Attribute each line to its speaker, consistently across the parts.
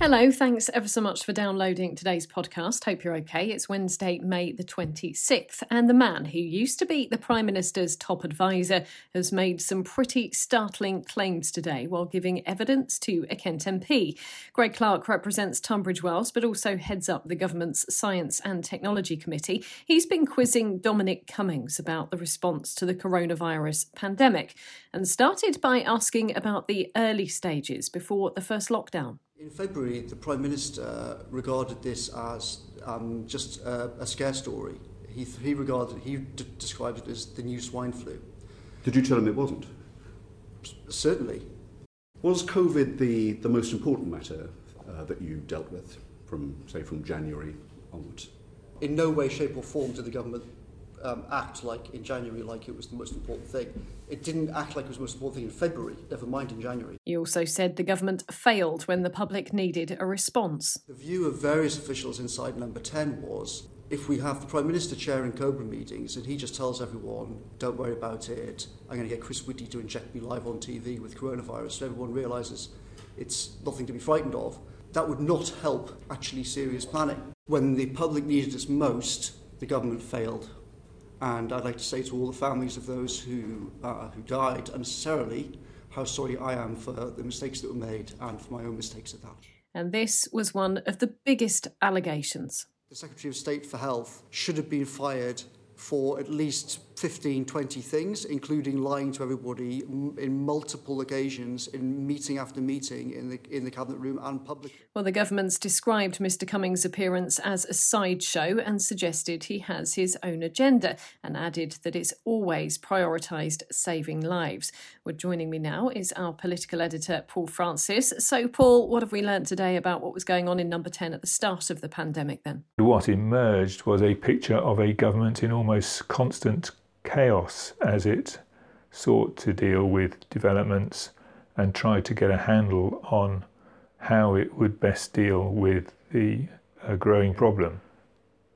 Speaker 1: Hello, thanks ever so much for downloading today's podcast. Hope you're okay. It's Wednesday, May the 26th, and the man who used to be the Prime Minister's top advisor has made some pretty startling claims today while giving evidence to a Kent MP. Greg Clark represents Tunbridge Wells but also heads up the government's Science and Technology Committee. He's been quizzing Dominic Cummings about the response to the coronavirus pandemic and started by asking about the early stages before the first lockdown.
Speaker 2: In February, the Prime Minister regarded this as um, just a, a scare story. He, he regarded, he d- described it as the new swine flu.
Speaker 3: Did you tell him it wasn't?
Speaker 2: S- certainly.
Speaker 3: Was COVID the, the most important matter uh, that you dealt with from, say, from January onwards?
Speaker 2: In no way, shape, or form did the government um, act like in January like it was the most important thing. It didn't act like it was the most important thing in February, never mind in January.
Speaker 1: He also said the government failed when the public needed a response.
Speaker 2: The view of various officials inside Number 10 was if we have the Prime Minister chairing Cobra meetings and he just tells everyone, don't worry about it, I'm going to get Chris Whitty to inject me live on TV with coronavirus so everyone realises it's nothing to be frightened of, that would not help actually serious planning. When the public needed us most, the government failed. And I'd like to say to all the families of those who, uh, who died unnecessarily how sorry I am for the mistakes that were made and for my own mistakes at that.
Speaker 1: And this was one of the biggest allegations.
Speaker 2: The Secretary of State for Health should have been fired for at least 15, 20 things, including lying to everybody in multiple occasions, in meeting after meeting in the, in the Cabinet room and publicly.
Speaker 1: Well, the government's described Mr Cummings' appearance as a sideshow and suggested he has his own agenda and added that it's always prioritised saving lives. Well, joining me now is our political editor, Paul Francis. So, Paul, what have we learnt today about what was going on in number 10 at the start of the pandemic then?
Speaker 4: What emerged was a picture of a government in almost constant chaos as it sought to deal with developments and tried to get a handle on how it would best deal with the uh, growing problem.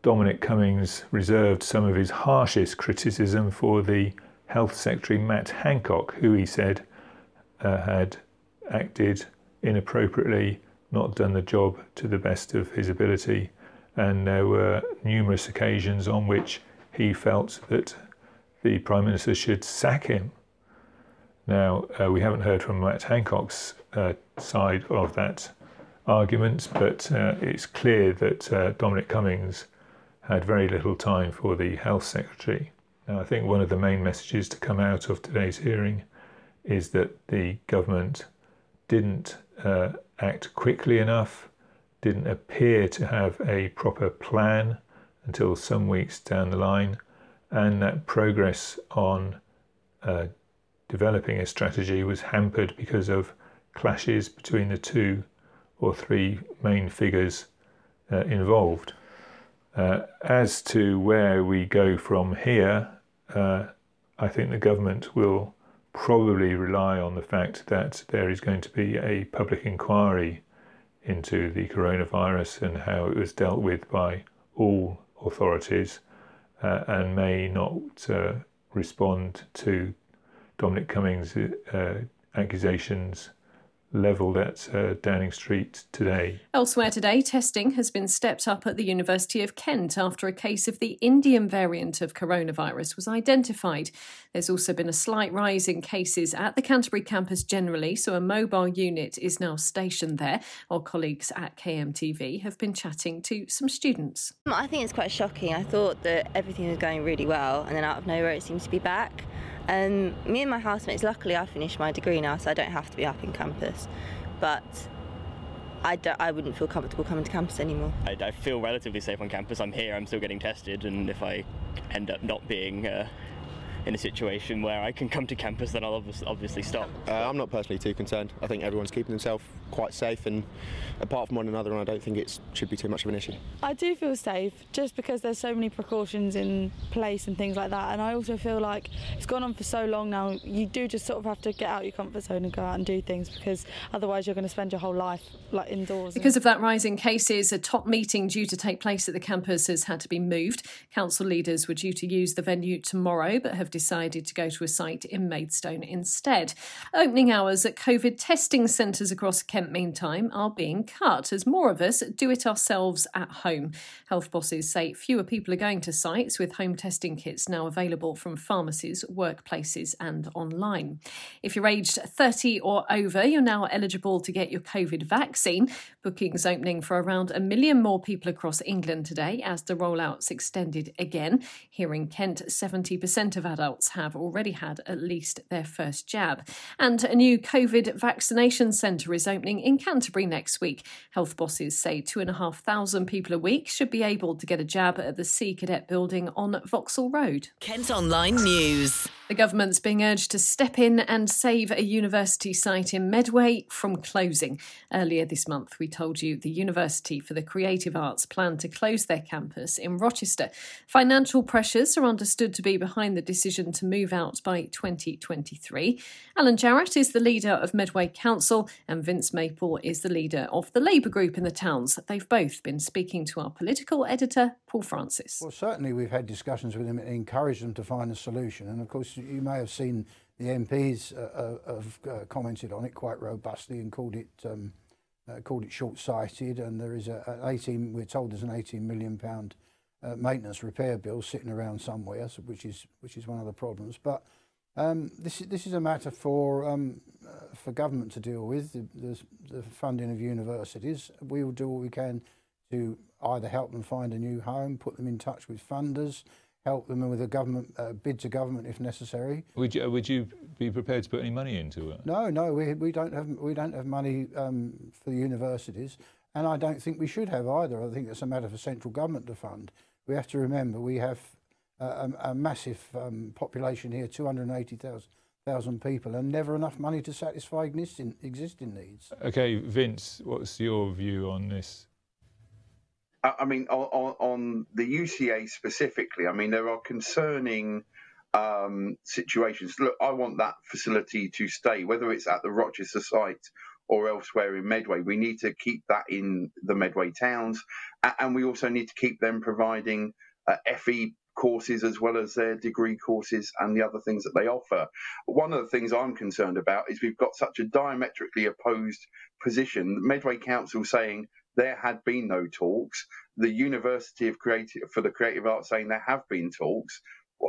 Speaker 4: Dominic Cummings reserved some of his harshest criticism for the Health Secretary Matt Hancock, who he said uh, had acted inappropriately, not done the job to the best of his ability, and there were numerous occasions on which he felt that the Prime Minister should sack him. Now, uh, we haven't heard from Matt Hancock's uh, side of that argument, but uh, it's clear that uh, Dominic Cummings had very little time for the Health Secretary. Now, I think one of the main messages to come out of today's hearing is that the government didn't uh, act quickly enough, didn't appear to have a proper plan until some weeks down the line and that progress on uh, developing a strategy was hampered because of clashes between the two or three main figures uh, involved. Uh, as to where we go from here, uh, I think the government will probably rely on the fact that there is going to be a public inquiry into the coronavirus and how it was dealt with by all authorities uh, and may not uh, respond to Dominic Cummings' uh, accusations levelled at uh, Downing Street today.
Speaker 1: Elsewhere today, testing has been stepped up at the University of Kent after a case of the Indian variant of coronavirus was identified. There's also been a slight rise in cases at the Canterbury campus generally, so a mobile unit is now stationed there. Our colleagues at KMTV have been chatting to some students.
Speaker 5: I think it's quite shocking. I thought that everything was going really well, and then out of nowhere it seems to be back. Um, me and my housemates, luckily, I finished my degree now, so I don't have to be up in campus. But I, I wouldn't feel comfortable coming to campus anymore.
Speaker 6: I, I, feel relatively safe on campus. I'm here, I'm still getting tested, and if I end up not being uh, in a situation where I can come to campus, then I'll obviously stop.
Speaker 7: Uh, I'm not personally too concerned. I think everyone's keeping themselves quite safe and apart from one another, and I don't think it should be too much of an issue.
Speaker 8: I do feel safe just because there's so many precautions in place and things like that. And I also feel like it's gone on for so long now, you do just sort of have to get out of your comfort zone and go out and do things because otherwise you're going to spend your whole life like indoors.
Speaker 1: Because of that rise in cases, a top meeting due to take place at the campus has had to be moved. Council leaders were due to use the venue tomorrow but have decided to go to a site in Maidstone instead. Opening hours at COVID testing centres across Kent, meantime, are being cut as more of us do it ourselves at home. Health bosses say fewer people are going to sites with home testing kits now available from pharmacies, workplaces, and online. If you're aged 30 or over, you're now eligible to get your COVID vaccine. Bookings opening for around a million more people across England today as the rollout's extended again. Here in Kent, 70% of adults have already had at least their first jab. And a new COVID vaccination centre is opening in Canterbury next week. Health bosses say 2,500 people a week should be able to get a jab at the Sea Cadet building on Vauxhall Road.
Speaker 9: Kent Online News.
Speaker 1: The government's being urged to step in and save a university site in Medway from closing. Earlier this month, we told you the University for the Creative Arts planned to close their campus in Rochester. Financial pressures are understood to be behind the decision to move out by 2023. Alan Jarrett is the leader of Medway Council, and Vince Maple is the leader of the Labour group in the towns. They've both been speaking to our political editor, Paul Francis.
Speaker 10: Well, certainly we've had discussions with them and encouraged them to find a solution. And of course, you may have seen the MPs uh, uh, have uh, commented on it quite robustly and called it um, uh, called it short-sighted. And there is a, 18. We're told there's an 18 million pound maintenance repair bill sitting around somewhere, so which is which is one of the problems. But um, this is this is a matter for um, for government to deal with. The, the, the funding of universities. We will do what we can to either help them find a new home, put them in touch with funders, help them with a government uh, bid to government if necessary.
Speaker 4: Would you would you be prepared to put any money into it?
Speaker 10: No, no, we we don't have we don't have money um, for the universities, and I don't think we should have either. I think it's a matter for central government to fund. We have to remember we have a, a massive um, population here, two hundred eighty thousand people, and never enough money to satisfy existing existing needs.
Speaker 4: Okay, Vince, what's your view on this?
Speaker 11: I mean, on, on, the UCA specifically, I mean, there are concerning um, situations. Look, I want that facility to stay, whether it's at the Rochester site or elsewhere in Medway. We need to keep that in the Medway towns, and we also need to keep them providing uh, FE courses as well as their degree courses and the other things that they offer. One of the things I'm concerned about is we've got such a diametrically opposed position. Medway Council saying there had been no talks. The University of Creative for the Creative Arts saying there have been talks.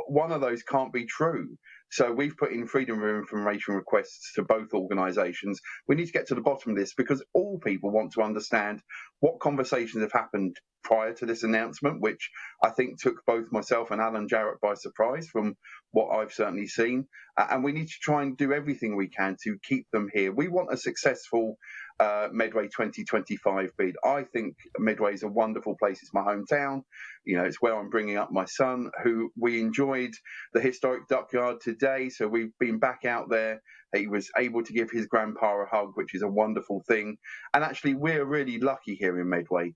Speaker 11: One of those can't be true. So we've put in freedom of information requests to both organisations. We need to get to the bottom of this because all people want to understand what conversations have happened prior to this announcement, which I think took both myself and Alan Jarrett by surprise from what I've certainly seen. and we need to try and do everything we can to keep them here. We want a successful uh, Medway 2025 bid. I think Medway is a wonderful place. It's my hometown. You know, it's where I'm bringing up my son, who we enjoyed the historic Dockyard today. So we've been back out there. He was able to give his grandpa a hug, which is a wonderful thing. And actually, we're really lucky here in Medway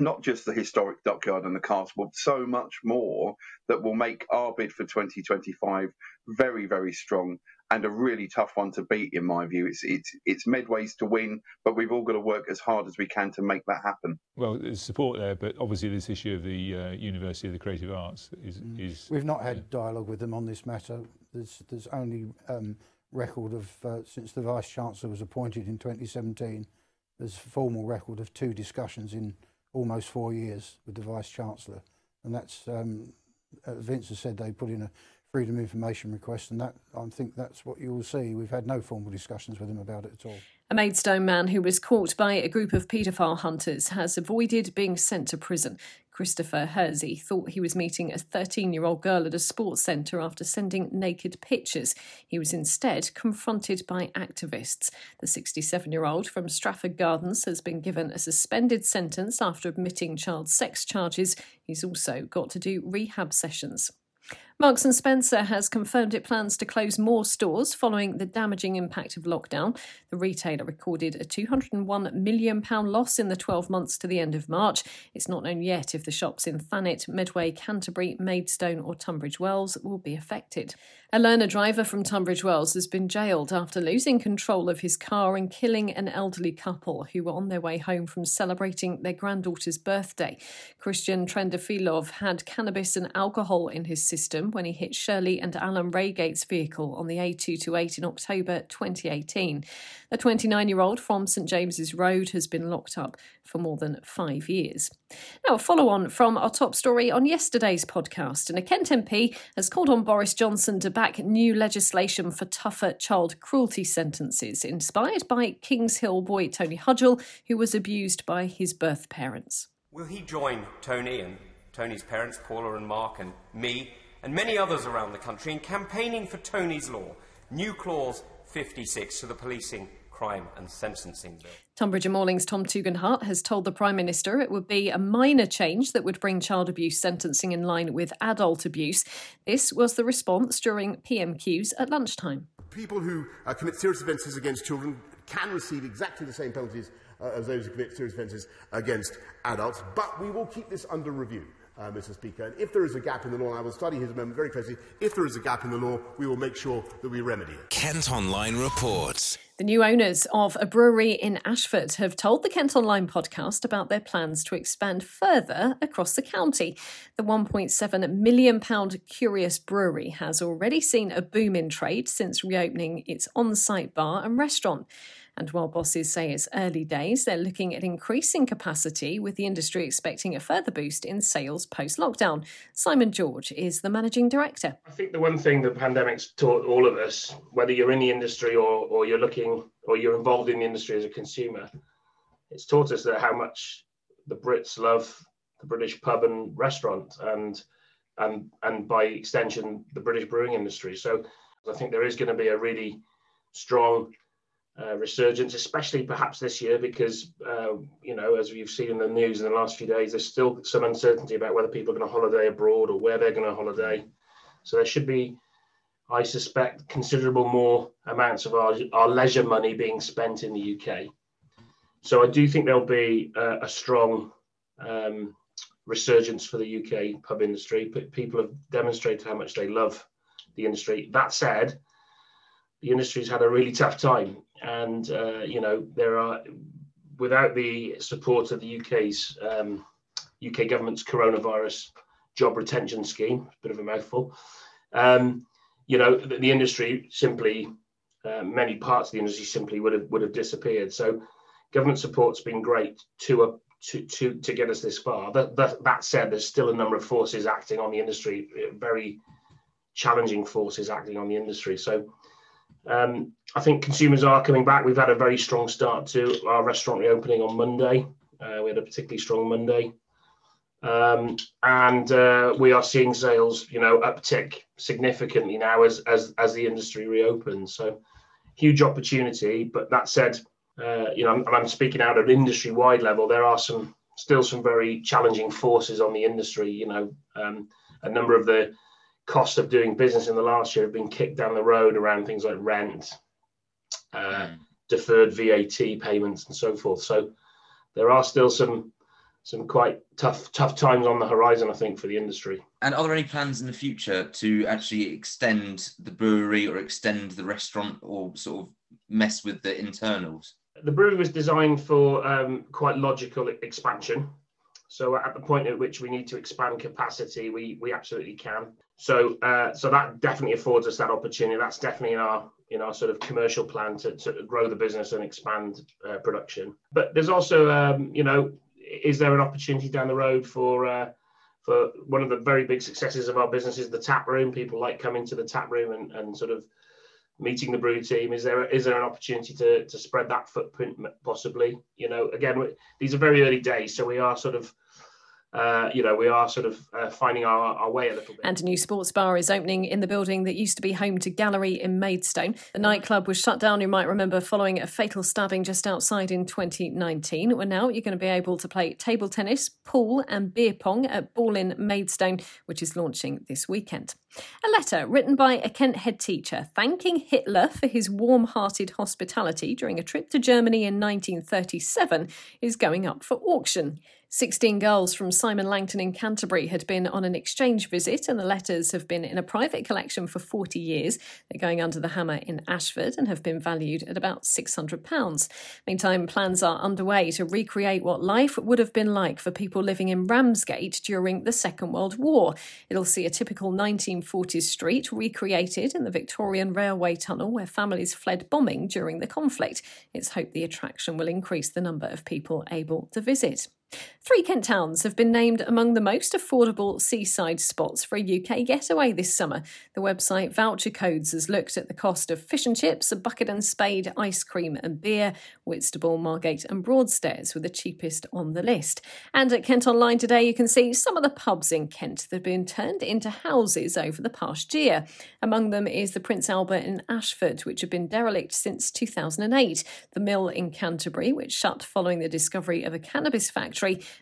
Speaker 11: not just the historic dockyard and the castle, but so much more that will make our bid for 2025 very, very strong and a really tough one to beat, in my view. It's it's it's Medway's to win, but we've all got to work as hard as we can to make that happen.
Speaker 4: Well, there's support there, but obviously this issue of the uh, University of the Creative Arts is, mm. is
Speaker 10: We've not had yeah. dialogue with them on this matter. There's there's only um, record of uh, since the vice chancellor was appointed in 2017. There's a formal record of two discussions in almost four years with the vice chancellor, and that's um, uh, Vince has said they put in a freedom information request, and that I think that's what you will see. We've had no formal discussions with him about it at all.
Speaker 1: A Maidstone man who was caught by a group of paedophile hunters has avoided being sent to prison. Christopher Hersey thought he was meeting a 13 year old girl at a sports centre after sending naked pictures. He was instead confronted by activists. The 67 year old from Strafford Gardens has been given a suspended sentence after admitting child sex charges. He's also got to do rehab sessions. Marks and Spencer has confirmed it plans to close more stores following the damaging impact of lockdown. The retailer recorded a 201 million pound loss in the 12 months to the end of March. It's not known yet if the shops in Thanet, Medway, Canterbury, Maidstone or Tunbridge Wells will be affected. A learner driver from Tunbridge Wells has been jailed after losing control of his car and killing an elderly couple who were on their way home from celebrating their granddaughter's birthday. Christian Trendafilov had cannabis and alcohol in his system when he hit Shirley and Alan Raygate's vehicle on the A228 in October 2018. The 29 year old from St James's Road has been locked up for more than five years. Now, a follow on from our top story on yesterday's podcast, and a Kent MP has called on Boris Johnson to back new legislation for tougher child cruelty sentences, inspired by Kings Hill boy Tony Hudgell, who was abused by his birth parents.
Speaker 12: Will he join Tony and Tony's parents, Paula and Mark, and me, and many others around the country in campaigning for Tony's Law, New Clause 56 to the Policing Crime and Sentencing Bill.
Speaker 1: Tonbridge and Malling's Tom Tugendhat has told the Prime Minister it would be a minor change that would bring child abuse sentencing in line with adult abuse. This was the response during PMQs at lunchtime.
Speaker 13: People who uh, commit serious offences against children can receive exactly the same penalties uh, as those who commit serious offences against adults, but we will keep this under review uh, Mr. Speaker. And if there is a gap in the law, and I will study his amendment very closely, if there is a gap in the law, we will make sure that we remedy it.
Speaker 14: Kent Online reports.
Speaker 1: The new owners of a brewery in Ashford have told the Kent Online podcast about their plans to expand further across the county. The £1.7 million Curious Brewery has already seen a boom in trade since reopening its on site bar and restaurant. And while bosses say it's early days, they're looking at increasing capacity, with the industry expecting a further boost in sales post lockdown. Simon George is the managing director.
Speaker 15: I think the one thing the pandemic's taught all of us, whether you're in the industry or, or you're looking or you're involved in the industry as a consumer, it's taught us that how much the Brits love the British pub and restaurant and and and by extension the British brewing industry. So I think there is going to be a really strong uh, resurgence, especially perhaps this year, because uh, you know, as we've seen in the news in the last few days, there's still some uncertainty about whether people are going to holiday abroad or where they're going to holiday. So there should be, I suspect, considerable more amounts of our, our leisure money being spent in the UK. So I do think there'll be a, strong um, resurgence for the UK pub industry. People have demonstrated how much they love the industry. That said, the industry's had a really tough time and uh, you know there are without the support of the UK's um, UK government's coronavirus job retention scheme, a bit of a mouthful. Um, you know the, the industry simply, uh, many parts of the industry simply would have would have disappeared. So government support's been great to a to, to, to get us this far. That, that, that said, there's still a number of forces acting on the industry, very challenging forces acting on the industry. So um, I think consumers are coming back. We've had a very strong start to our restaurant reopening on Monday. Uh, we had a particularly strong Monday. Um, and uh, we are seeing sales, you know, uptick significantly now as, as, as the industry reopens. So huge opportunity. But that said, uh, you know, and I'm speaking out at an industry-wide level, there are some still some very challenging forces on the industry. You know, um, a number of the cost of doing business in the last year have been kicked down the road around things like rent, uh, mm. deferred VAT payments, and so forth. So there are still some some quite tough tough times on the horizon, I think, for the industry.
Speaker 16: And are there any plans in the future to actually extend the brewery or extend the restaurant or sort of mess with the internals?
Speaker 15: The brewery was designed for um, quite logical expansion. So at the point at which we need to expand capacity, we we absolutely can. So uh, so that definitely affords us that opportunity. That's definitely in our in our sort of commercial plan to, to grow the business and expand uh, production. But there's also um, you know is there an opportunity down the road for uh, for one of the very big successes of our business is the tap room. People like coming to the tap room and, and sort of meeting the brew team. Is there is there an opportunity to to spread that footprint possibly? You know, again, these are very early days, so we are sort of uh, you know, we are sort of uh, finding our, our way a little bit.
Speaker 1: And a new sports bar is opening in the building that used to be home to Gallery in Maidstone. The nightclub was shut down, you might remember, following a fatal stabbing just outside in 2019. Well, now you're going to be able to play table tennis, pool, and beer pong at Ball in Maidstone, which is launching this weekend. A letter written by a Kent head teacher thanking Hitler for his warm hearted hospitality during a trip to Germany in 1937 is going up for auction. 16 girls from Simon Langton in Canterbury had been on an exchange visit, and the letters have been in a private collection for 40 years. They're going under the hammer in Ashford and have been valued at about £600. Meantime, plans are underway to recreate what life would have been like for people living in Ramsgate during the Second World War. It'll see a typical 1940s street recreated in the Victorian Railway Tunnel where families fled bombing during the conflict. It's hoped the attraction will increase the number of people able to visit. Three Kent towns have been named among the most affordable seaside spots for a UK getaway this summer. The website Voucher Codes has looked at the cost of fish and chips, a bucket and spade, ice cream and beer. Whitstable, Margate, and Broadstairs were the cheapest on the list. And at Kent Online today, you can see some of the pubs in Kent that have been turned into houses over the past year. Among them is the Prince Albert in Ashford, which had been derelict since 2008, the Mill in Canterbury, which shut following the discovery of a cannabis factory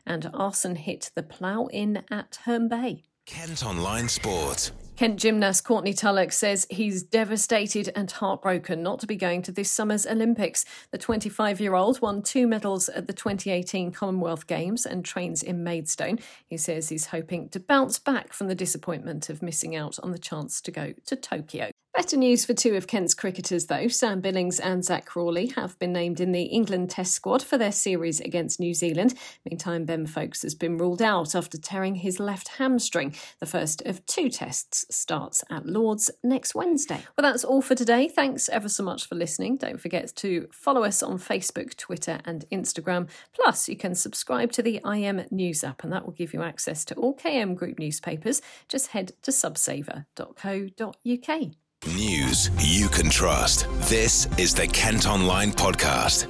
Speaker 1: and arson hit the Plough Inn at Herne Bay.
Speaker 14: Kent Online Sport.
Speaker 1: Kent gymnast Courtney Tulloch says he's devastated and heartbroken not to be going to this summer's Olympics. The 25 year old won two medals at the 2018 Commonwealth Games and trains in Maidstone. He says he's hoping to bounce back from the disappointment of missing out on the chance to go to Tokyo. Better news for two of Kent's cricketers, though. Sam Billings and Zak Crawley have been named in the England Test squad for their series against New Zealand. Meantime, Ben Foakes has been ruled out after tearing his left hamstring. The first of two tests starts at Lords next Wednesday. Well, that's all for today. Thanks ever so much for listening. Don't forget to follow us on Facebook, Twitter, and Instagram. Plus, you can subscribe to the KM News app, and that will give you access to all KM Group newspapers. Just head to subsaver.co.uk.
Speaker 14: News you can trust. This is the Kent Online Podcast.